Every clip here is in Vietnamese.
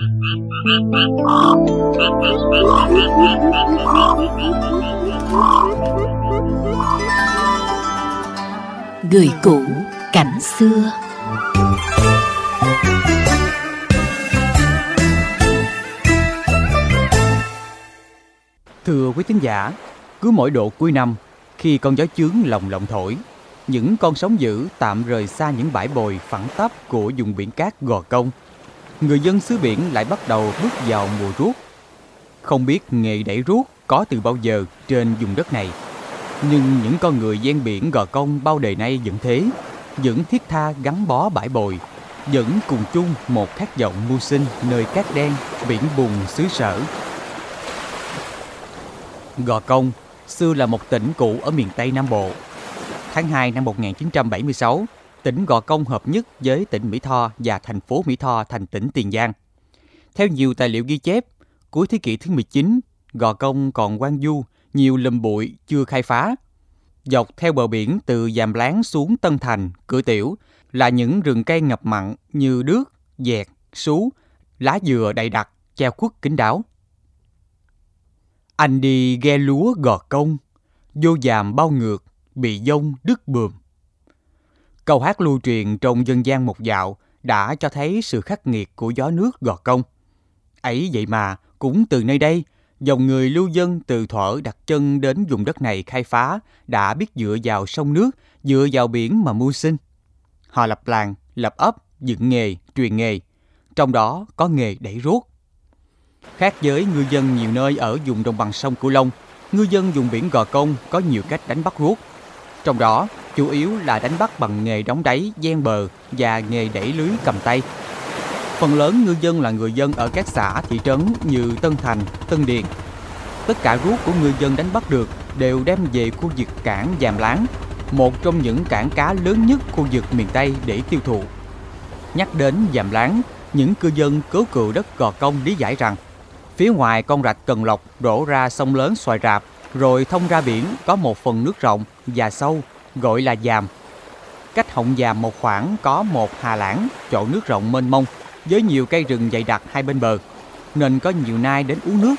Người cũ cảnh xưa Thưa quý thính giả, cứ mỗi độ cuối năm, khi con gió chướng lồng lộng thổi, những con sóng dữ tạm rời xa những bãi bồi phẳng tắp của vùng biển cát Gò Công. Người dân xứ biển lại bắt đầu bước vào mùa ruốc. Không biết nghề đẩy ruốc có từ bao giờ trên vùng đất này. Nhưng những con người gian biển Gò Công bao đời nay vẫn thế, vẫn thiết tha gắn bó bãi bồi, vẫn cùng chung một khát vọng mưu sinh nơi cát đen, biển bùn xứ sở. Gò Công xưa là một tỉnh cũ ở miền Tây Nam Bộ. Tháng 2 năm 1976, tỉnh Gò Công hợp nhất với tỉnh Mỹ Tho và thành phố Mỹ Tho thành tỉnh Tiền Giang. Theo nhiều tài liệu ghi chép, cuối thế kỷ thứ 19, Gò Công còn quan du, nhiều lùm bụi chưa khai phá. Dọc theo bờ biển từ Giàm Láng xuống Tân Thành, Cửa Tiểu là những rừng cây ngập mặn như đước, dẹt, sú, lá dừa đầy đặc, che khuất kín đáo. Anh đi ghe lúa gò công, vô dàm bao ngược, bị dông đứt bườm. Câu hát lưu truyền trong dân gian một dạo đã cho thấy sự khắc nghiệt của gió nước gò công. Ấy vậy mà, cũng từ nơi đây, dòng người lưu dân từ thuở đặt chân đến vùng đất này khai phá đã biết dựa vào sông nước, dựa vào biển mà mưu sinh. Họ lập làng, lập ấp, dựng nghề, truyền nghề. Trong đó có nghề đẩy ruốc. Khác với ngư dân nhiều nơi ở vùng đồng bằng sông Cửu Long, ngư dân vùng biển Gò Công có nhiều cách đánh bắt ruốc. Trong đó, chủ yếu là đánh bắt bằng nghề đóng đáy, gian bờ và nghề đẩy lưới cầm tay. Phần lớn ngư dân là người dân ở các xã, thị trấn như Tân Thành, Tân Điền. Tất cả rút của ngư dân đánh bắt được đều đem về khu vực cảng Giàm Láng, một trong những cảng cá lớn nhất khu vực miền Tây để tiêu thụ. Nhắc đến Giàm Láng, những cư dân cứu cựu đất Gò Công lý giải rằng Phía ngoài con rạch Cần Lộc đổ ra sông lớn xoài rạp, rồi thông ra biển có một phần nước rộng và sâu, gọi là Giàm. Cách họng Giàm một khoảng có một hà lãng, chỗ nước rộng mênh mông, với nhiều cây rừng dày đặc hai bên bờ, nên có nhiều nai đến uống nước.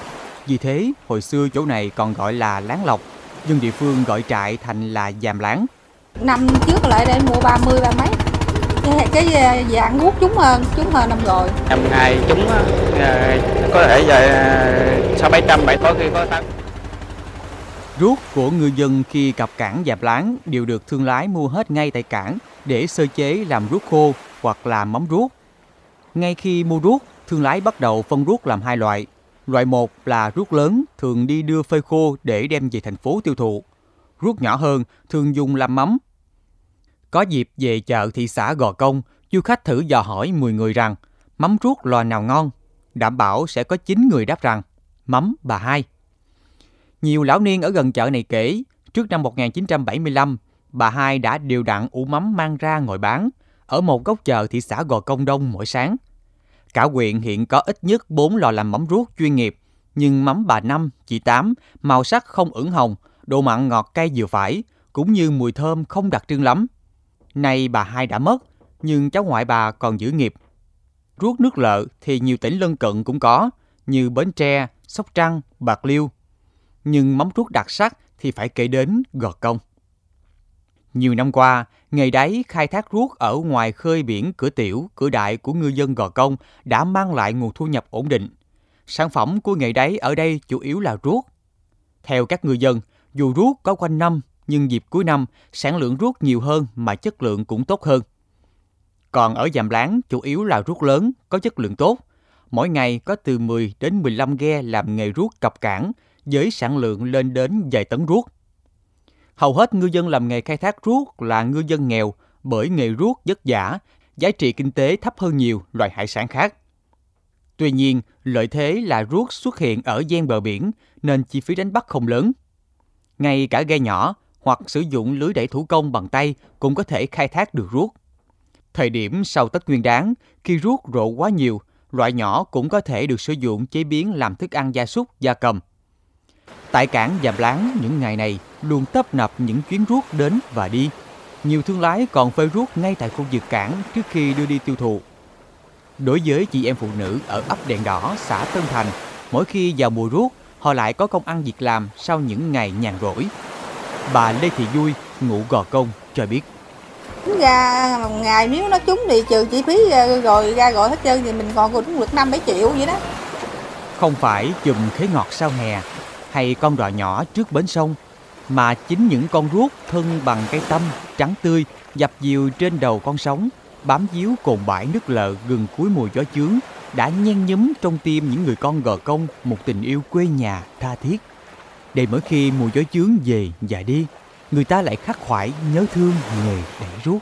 Vì thế, hồi xưa chỗ này còn gọi là Láng Lộc, dân địa phương gọi trại thành là Giàm Láng. Năm trước lại đây mua 30 ba mấy cái, cái dạng guốc trúng hơn trúng hơn năm rồi năm nay trúng có thể về sáu bảy trăm bảy có khi có tăng Rút của ngư dân khi cập cảng dạp Láng đều được thương lái mua hết ngay tại cảng để sơ chế làm rút khô hoặc làm mắm rút. Ngay khi mua rút, thương lái bắt đầu phân rút làm hai loại. Loại một là rút lớn thường đi đưa phơi khô để đem về thành phố tiêu thụ. Rút nhỏ hơn thường dùng làm mắm. Có dịp về chợ thị xã Gò Công, du khách thử dò hỏi 10 người rằng mắm rút loài nào ngon. Đảm bảo sẽ có 9 người đáp rằng mắm bà hai. Nhiều lão niên ở gần chợ này kể, trước năm 1975, bà hai đã điều đặn ủ mắm mang ra ngồi bán ở một góc chợ thị xã Gò Công Đông mỗi sáng. Cả huyện hiện có ít nhất 4 lò làm mắm ruốc chuyên nghiệp, nhưng mắm bà Năm, chị Tám, màu sắc không ửng hồng, độ mặn ngọt cay vừa phải, cũng như mùi thơm không đặc trưng lắm. Nay bà hai đã mất, nhưng cháu ngoại bà còn giữ nghiệp. Ruốc nước lợ thì nhiều tỉnh lân cận cũng có, như Bến Tre, Sóc Trăng, Bạc Liêu. Nhưng mắm ruốc đặc sắc thì phải kể đến Gò Công. Nhiều năm qua, nghề đáy khai thác ruốc ở ngoài khơi biển cửa tiểu, cửa đại của ngư dân Gò Công đã mang lại nguồn thu nhập ổn định. Sản phẩm của nghề đáy ở đây chủ yếu là ruốc. Theo các ngư dân, dù ruốc có quanh năm, nhưng dịp cuối năm sản lượng ruốc nhiều hơn mà chất lượng cũng tốt hơn. Còn ở Giàm Láng chủ yếu là ruốc lớn, có chất lượng tốt. Mỗi ngày có từ 10 đến 15 ghe làm nghề ruốc cập cảng với sản lượng lên đến vài tấn ruốc. Hầu hết ngư dân làm nghề khai thác ruốc là ngư dân nghèo bởi nghề ruốc vất vả, giá trị kinh tế thấp hơn nhiều loại hải sản khác. Tuy nhiên, lợi thế là ruốc xuất hiện ở gian bờ biển nên chi phí đánh bắt không lớn. Ngay cả ghe nhỏ hoặc sử dụng lưới đẩy thủ công bằng tay cũng có thể khai thác được ruốc. Thời điểm sau Tết Nguyên đán, khi ruốc rộ quá nhiều, loại nhỏ cũng có thể được sử dụng chế biến làm thức ăn gia súc, gia cầm. Tại cảng Giàm Láng những ngày này luôn tấp nập những chuyến ruốc đến và đi. Nhiều thương lái còn phơi ruốc ngay tại khu vực cảng trước khi đưa đi tiêu thụ. Đối với chị em phụ nữ ở ấp đèn đỏ, xã Tân Thành, mỗi khi vào mùa ruốc, họ lại có công ăn việc làm sau những ngày nhàn rỗi. Bà Lê Thị Vui, ngụ Gò Công, cho biết. Ra một ngày nếu nó trúng thì trừ chi phí ờ, rồi ra gọi hết trơn thì mình còn cũng được 5 7 triệu vậy đó. Không phải chùm khế ngọt sau hè hay con đò nhỏ trước bến sông, mà chính những con ruốc thân bằng cây tăm trắng tươi dập dìu trên đầu con sóng, bám díu cồn bãi nước lợ gần cuối mùa gió chướng đã nhen nhúm trong tim những người con gò công một tình yêu quê nhà tha thiết. Để mỗi khi mùa gió chướng về và đi, người ta lại khắc khoải nhớ thương nghề đẩy ruốc.